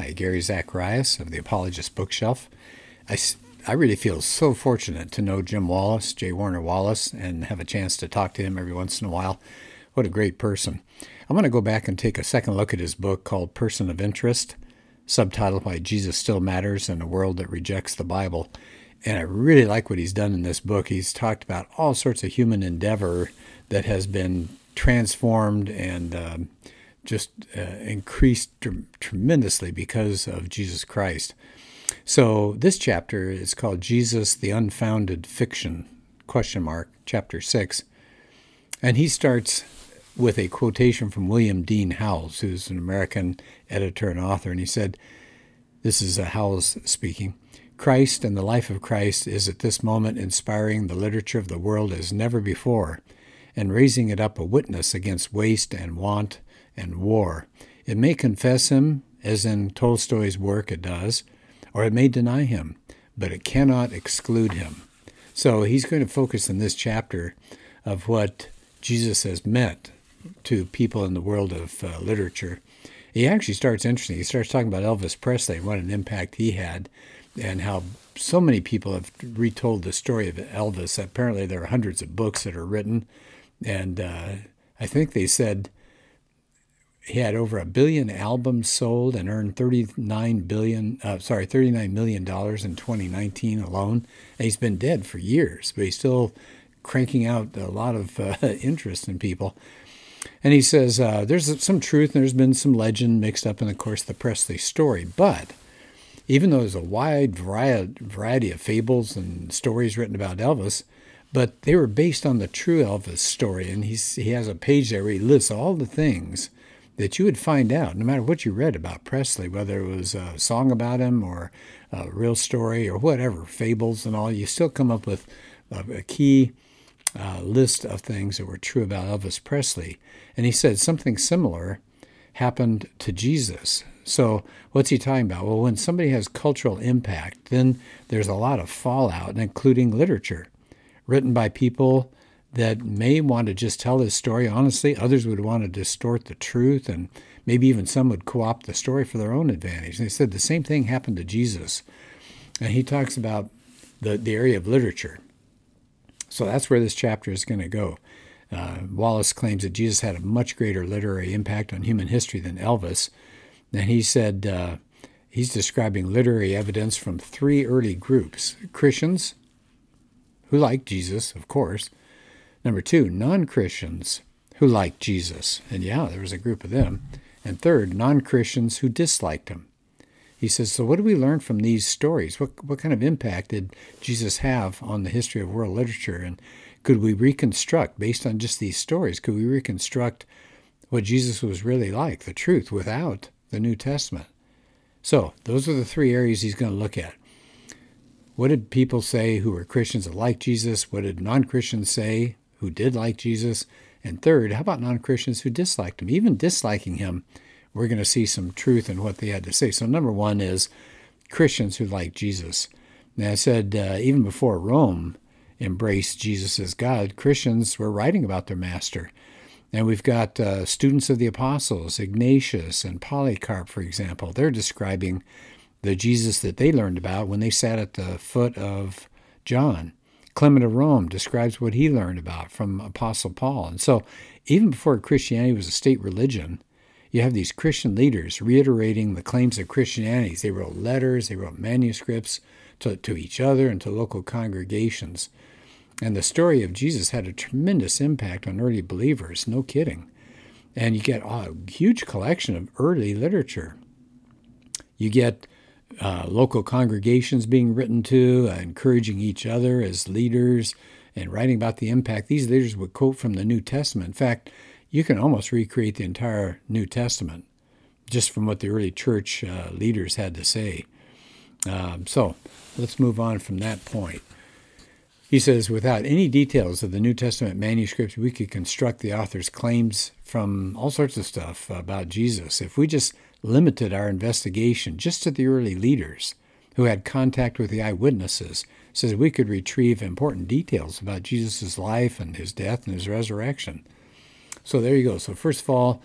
Hi, Gary Zacharias of the Apologist Bookshelf. I, I really feel so fortunate to know Jim Wallace, J. Warner Wallace, and have a chance to talk to him every once in a while. What a great person. I want to go back and take a second look at his book called Person of Interest, subtitled Why Jesus Still Matters in a World That Rejects the Bible. And I really like what he's done in this book. He's talked about all sorts of human endeavor that has been transformed and um, just uh, increased tremendously because of Jesus Christ. So this chapter is called Jesus the Unfounded Fiction question mark chapter 6 and he starts with a quotation from William Dean Howells who's an American editor and author and he said this is uh, Howells speaking Christ and the life of Christ is at this moment inspiring the literature of the world as never before and raising it up a witness against waste and want and war. It may confess him, as in Tolstoy's work it does, or it may deny him, but it cannot exclude him. So he's going to focus in this chapter of what Jesus has meant to people in the world of uh, literature. He actually starts interesting. He starts talking about Elvis Presley what an impact he had, and how so many people have retold the story of Elvis. Apparently, there are hundreds of books that are written, and uh, I think they said he had over a billion albums sold and earned 39 billion uh, sorry 39 million dollars in 2019 alone. And he's been dead for years but he's still cranking out a lot of uh, interest in people. And he says uh, there's some truth and there's been some legend mixed up in of course the presley story but even though there's a wide variety of fables and stories written about elvis but they were based on the true elvis story. And he's, he has a page there where he lists all the things that you would find out, no matter what you read about Presley, whether it was a song about him or a real story or whatever, fables and all, you still come up with a, key uh, list of things that were true about Elvis Presley. And he said something similar happened to Jesus. So, what's he talking about? Well, when somebody has cultural impact, then there's a lot of fallout, including literature written by people that may want to just tell his story honestly. Others would want to distort the truth, and maybe even some would co opt the story for their own advantage. And they said the same thing happened to Jesus. And he talks about the, the area of literature. So that's where this chapter is going to go. Uh, Wallace claims that Jesus had a much greater literary impact on human history than Elvis. And he said uh, he's describing literary evidence from three early groups Christians, who liked Jesus, of course, Number two, non Christians who liked Jesus. And yeah, there was a group of them. And third, non Christians who disliked him. He says, So, what do we learn from these stories? What, what kind of impact did Jesus have on the history of world literature? And could we reconstruct, based on just these stories, could we reconstruct what Jesus was really like, the truth, without the New Testament? So, those are the three areas he's going to look at. What did people say who were Christians that liked Jesus? What did non Christians say who did like Jesus? And third, how about non Christians who disliked him? Even disliking him, we're going to see some truth in what they had to say. So, number one is Christians who like Jesus. Now, I said uh, even before Rome embraced Jesus as God, Christians were writing about their master. And we've got uh, students of the apostles, Ignatius and Polycarp, for example. They're describing the Jesus that they learned about when they sat at the foot of John. Clement of Rome describes what he learned about from Apostle Paul. And so, even before Christianity was a state religion, you have these Christian leaders reiterating the claims of Christianity. They wrote letters, they wrote manuscripts to, to each other and to local congregations. And the story of Jesus had a tremendous impact on early believers, no kidding. And you get a huge collection of early literature. You get uh, local congregations being written to, uh, encouraging each other as leaders, and writing about the impact. These leaders would quote from the New Testament. In fact, you can almost recreate the entire New Testament just from what the early church uh, leaders had to say. Um, so let's move on from that point. He says, without any details of the New Testament manuscripts, we could construct the author's claims from all sorts of stuff about Jesus. If we just limited our investigation just to the early leaders who had contact with the eyewitnesses so that we could retrieve important details about Jesus' life and his death and his resurrection. So there you go. So, first of all,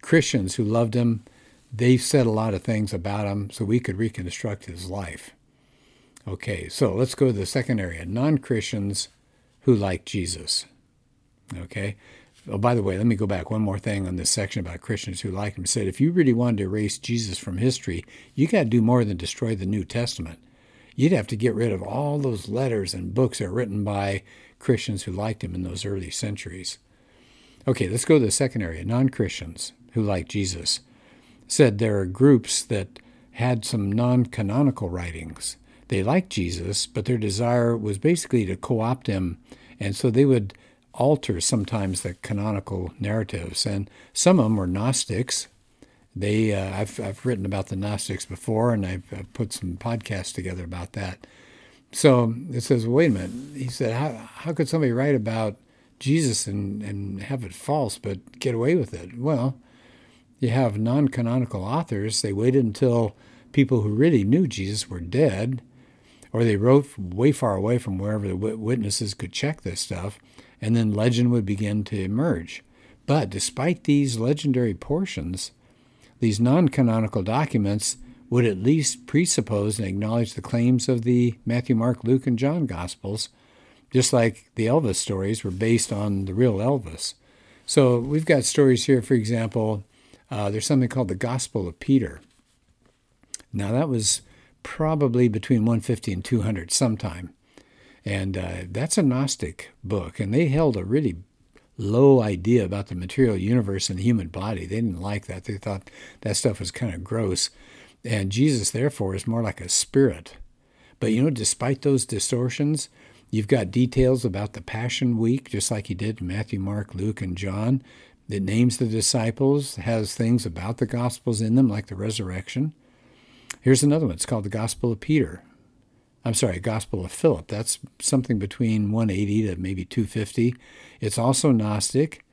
Christians who loved him, they said a lot of things about him, so we could reconstruct his life. Okay, so let's go to the second area non Christians who like Jesus. Okay. Oh, by the way, let me go back one more thing on this section about Christians who like him. Said if you really wanted to erase Jesus from history, you got to do more than destroy the New Testament. You'd have to get rid of all those letters and books that are written by Christians who liked him in those early centuries. Okay, let's go to the second area non Christians who like Jesus. Said there are groups that had some non canonical writings. They liked Jesus, but their desire was basically to co opt him, and so they would alter sometimes the canonical narratives. And some of them were Gnostics. They, uh, I've, I've written about the Gnostics before, and I've, I've put some podcasts together about that. So it says, wait a minute. He said, how, how could somebody write about Jesus and, and have it false but get away with it? Well, you have non canonical authors. They waited until people who really knew Jesus were dead, or they wrote way far away from wherever the witnesses could check this stuff and then legend would begin to emerge. But despite these legendary portions, these non canonical documents would at least presuppose and acknowledge the claims of the Matthew, Mark, Luke, and John Gospels, just like the Elvis stories were based on the real Elvis. So we've got stories here, for example, uh, there's something called the Gospel of Peter. Now, that was probably between 150 and 200 sometime. And uh, that's a Gnostic book, and they held a really low idea about the material universe and the human body. They didn't like that. They thought that stuff was kind of gross. And Jesus, therefore, is more like a spirit. But you know, despite those distortions, you've got details about the Passion Week, just like he did in Matthew, Mark, Luke, and John. It names the disciples, has things about the Gospels in them, like the resurrection. Here's another one. It's called the Gospel of Peter. I'm sorry, Gospel of Philip. That's something between 180 to maybe 250. It's also Gnostic,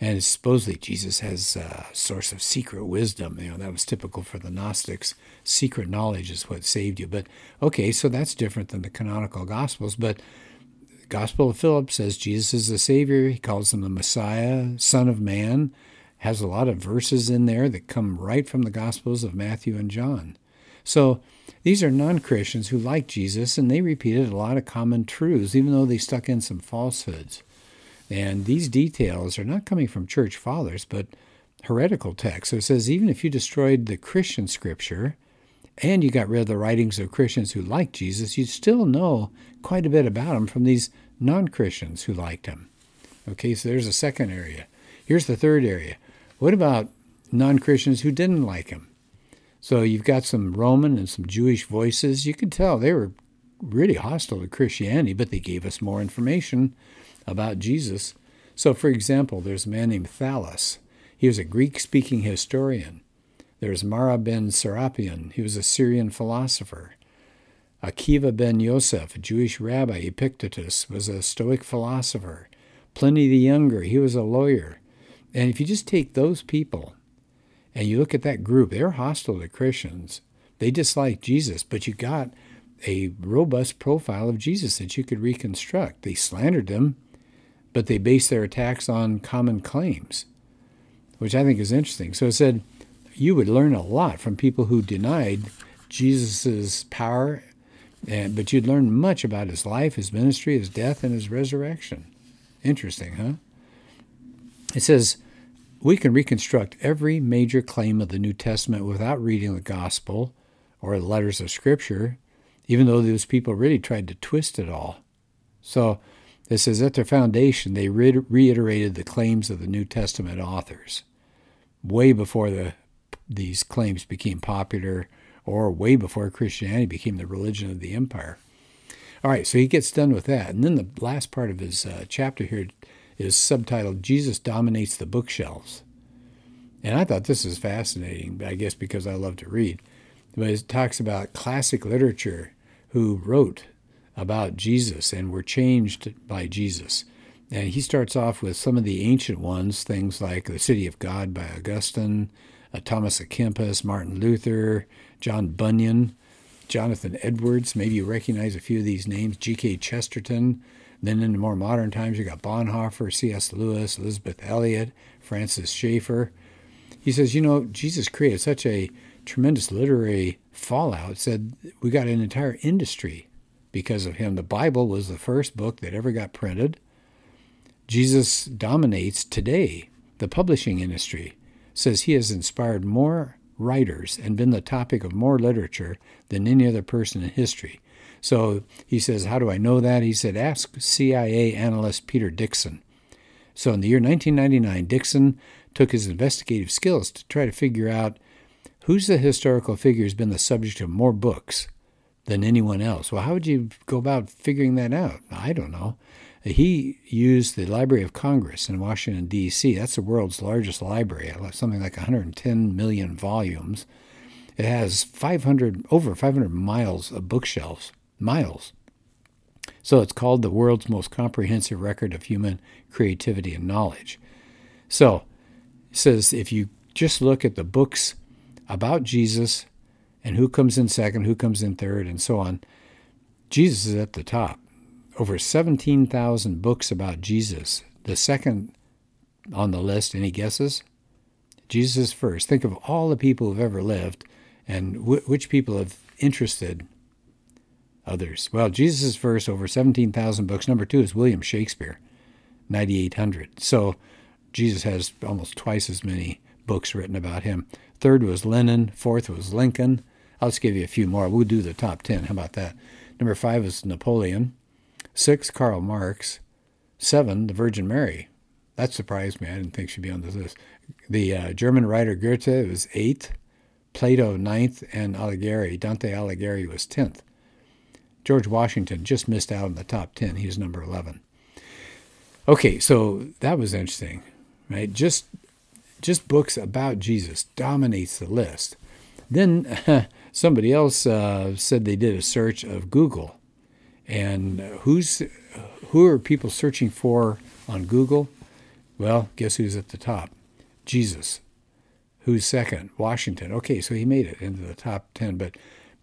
and supposedly Jesus has a source of secret wisdom. You know, that was typical for the Gnostics. Secret knowledge is what saved you. But okay, so that's different than the canonical Gospels. But Gospel of Philip says Jesus is the Savior. He calls him the Messiah, Son of Man. Has a lot of verses in there that come right from the Gospels of Matthew and John. So these are non Christians who like Jesus and they repeated a lot of common truths, even though they stuck in some falsehoods. And these details are not coming from church fathers, but heretical texts. So it says even if you destroyed the Christian scripture and you got rid of the writings of Christians who liked Jesus, you'd still know quite a bit about him from these non Christians who liked him. Okay, so there's a second area. Here's the third area. What about non Christians who didn't like him? So you've got some Roman and some Jewish voices. You can tell they were really hostile to Christianity, but they gave us more information about Jesus. So, for example, there's a man named Thallus. He was a Greek speaking historian. There's Mara ben Serapion. He was a Syrian philosopher. Akiva ben Yosef, a Jewish rabbi, Epictetus, was a Stoic philosopher. Pliny the Younger, he was a lawyer. And if you just take those people and you look at that group, they're hostile to Christians. They dislike Jesus, but you got a robust profile of Jesus that you could reconstruct. They slandered him, but they based their attacks on common claims, which I think is interesting. So it said you would learn a lot from people who denied Jesus' power, and, but you'd learn much about his life, his ministry, his death, and his resurrection. Interesting, huh? It says, we can reconstruct every major claim of the New Testament without reading the gospel or the letters of Scripture, even though those people really tried to twist it all. So it says at their foundation, they re- reiterated the claims of the New Testament authors way before the, these claims became popular or way before Christianity became the religion of the empire. All right, so he gets done with that. And then the last part of his uh, chapter here is subtitled Jesus Dominates the Bookshelves. And I thought this is fascinating, I guess because I love to read. But it talks about classic literature who wrote about Jesus and were changed by Jesus. And he starts off with some of the ancient ones, things like The City of God by Augustine, uh, Thomas à Kempis, Martin Luther, John Bunyan, Jonathan Edwards. Maybe you recognize a few of these names. G.K. Chesterton, then in the more modern times, you got Bonhoeffer, C.S. Lewis, Elisabeth Elliot, Francis Schaeffer. he says, you know, Jesus created such a tremendous literary fallout. Said we got an entire industry because of him. The Bible was the first book that ever got printed. Jesus dominates today the publishing industry. Says he has inspired more writers and been the topic of more literature than any other person in history. So he says, How do I know that? He said, Ask CIA analyst Peter Dixon. So in the year 1999, Dixon took his investigative skills to try to figure out who's the historical figure who's been the subject of more books than anyone else. Well, how would you go about figuring that out? I don't know. He used the Library of Congress in Washington, D.C. That's the world's largest library, something like 110 million volumes. It has 500, over 500 miles of bookshelves, miles. So it's called the world's most comprehensive record of human creativity and knowledge. So it says if you just look at the books about Jesus and who comes in second, who comes in third, and so on, Jesus is at the top over 17,000 books about Jesus. The second on the list, any guesses? Jesus is first. Think of all the people who've ever lived and which people have interested others. Well, Jesus is first, over 17,000 books. Number two is William Shakespeare, 9,800. So Jesus has almost twice as many books written about him. Third was Lenin. Fourth was Lincoln. I'll just give you a few more. We'll do the top 10. How about that? Number five is Napoleon. Six, Karl Marx. Seven, the Virgin Mary. That surprised me. I didn't think she'd be on this list. The uh, German writer Goethe was eighth, Plato ninth, and Alighieri, Dante Alighieri, was tenth. George Washington just missed out in the top ten. He was number 11. Okay, so that was interesting, right? Just just books about Jesus dominates the list. Then somebody else uh, said they did a search of Google and who's who are people searching for on Google? Well, guess who's at the top? Jesus. Who's second? Washington. Okay, so he made it into the top 10, but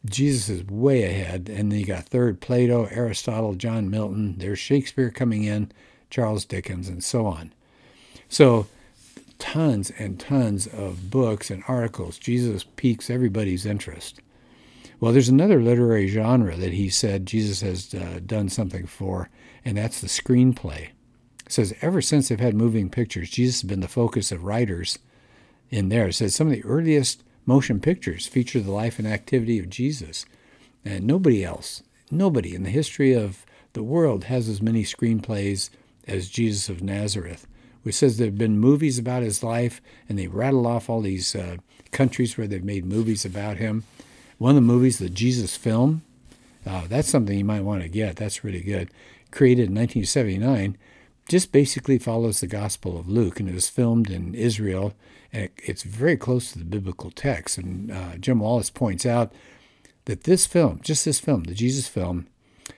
Jesus is way ahead. And then you got third Plato, Aristotle, John Milton. There's Shakespeare coming in, Charles Dickens, and so on. So tons and tons of books and articles. Jesus piques everybody's interest. Well, there's another literary genre that he said Jesus has uh, done something for, and that's the screenplay. It says ever since they've had moving pictures, Jesus has been the focus of writers in there. It says some of the earliest motion pictures feature the life and activity of Jesus, and nobody else, nobody in the history of the world has as many screenplays as Jesus of Nazareth. Which says there have been movies about his life, and they rattle off all these uh, countries where they've made movies about him. One of the movies, the Jesus film, uh, that's something you might want to get. That's really good. Created in 1979, just basically follows the Gospel of Luke, and it was filmed in Israel, and it, it's very close to the biblical text. And uh, Jim Wallace points out that this film, just this film, the Jesus film,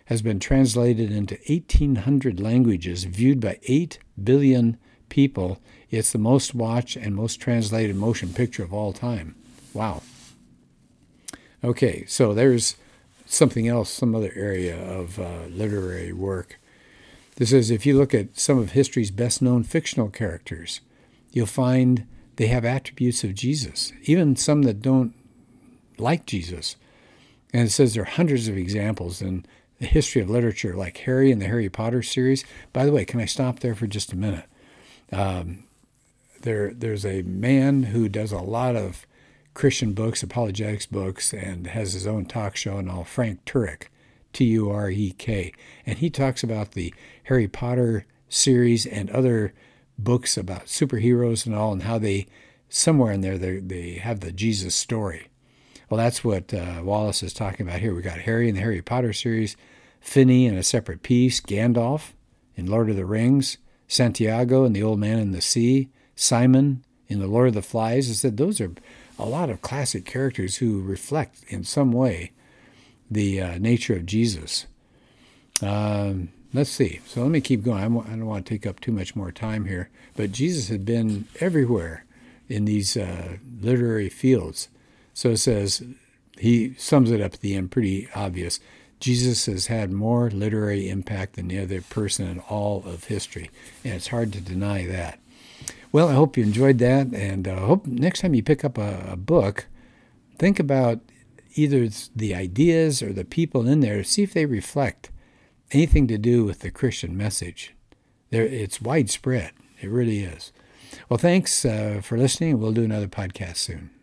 has been translated into 1,800 languages, viewed by 8 billion people. It's the most watched and most translated motion picture of all time. Wow. Okay, so there's something else, some other area of uh, literary work. This is if you look at some of history's best known fictional characters, you'll find they have attributes of Jesus, even some that don't like Jesus. And it says there are hundreds of examples in the history of literature, like Harry and the Harry Potter series. By the way, can I stop there for just a minute? Um, there, there's a man who does a lot of Christian books, apologetics books, and has his own talk show and all. Frank Turek, T U R E K, and he talks about the Harry Potter series and other books about superheroes and all, and how they somewhere in there they, have the Jesus story. Well, that's what uh, Wallace is talking about here. We got Harry in the Harry Potter series, Finny in A Separate Peace, Gandalf in Lord of the Rings, Santiago and the Old Man in the Sea, Simon in the Lord of the Flies. I said those are a lot of classic characters who reflect in some way the uh, nature of Jesus. Um, let's see. So let me keep going. I don't want to take up too much more time here. But Jesus had been everywhere in these uh, literary fields. So it says, he sums it up at the end pretty obvious. Jesus has had more literary impact than the other person in all of history. And it's hard to deny that. Well, I hope you enjoyed that, and I uh, hope next time you pick up a, a book, think about either the ideas or the people in there. See if they reflect anything to do with the Christian message. There, it's widespread. It really is. Well, thanks uh, for listening. We'll do another podcast soon.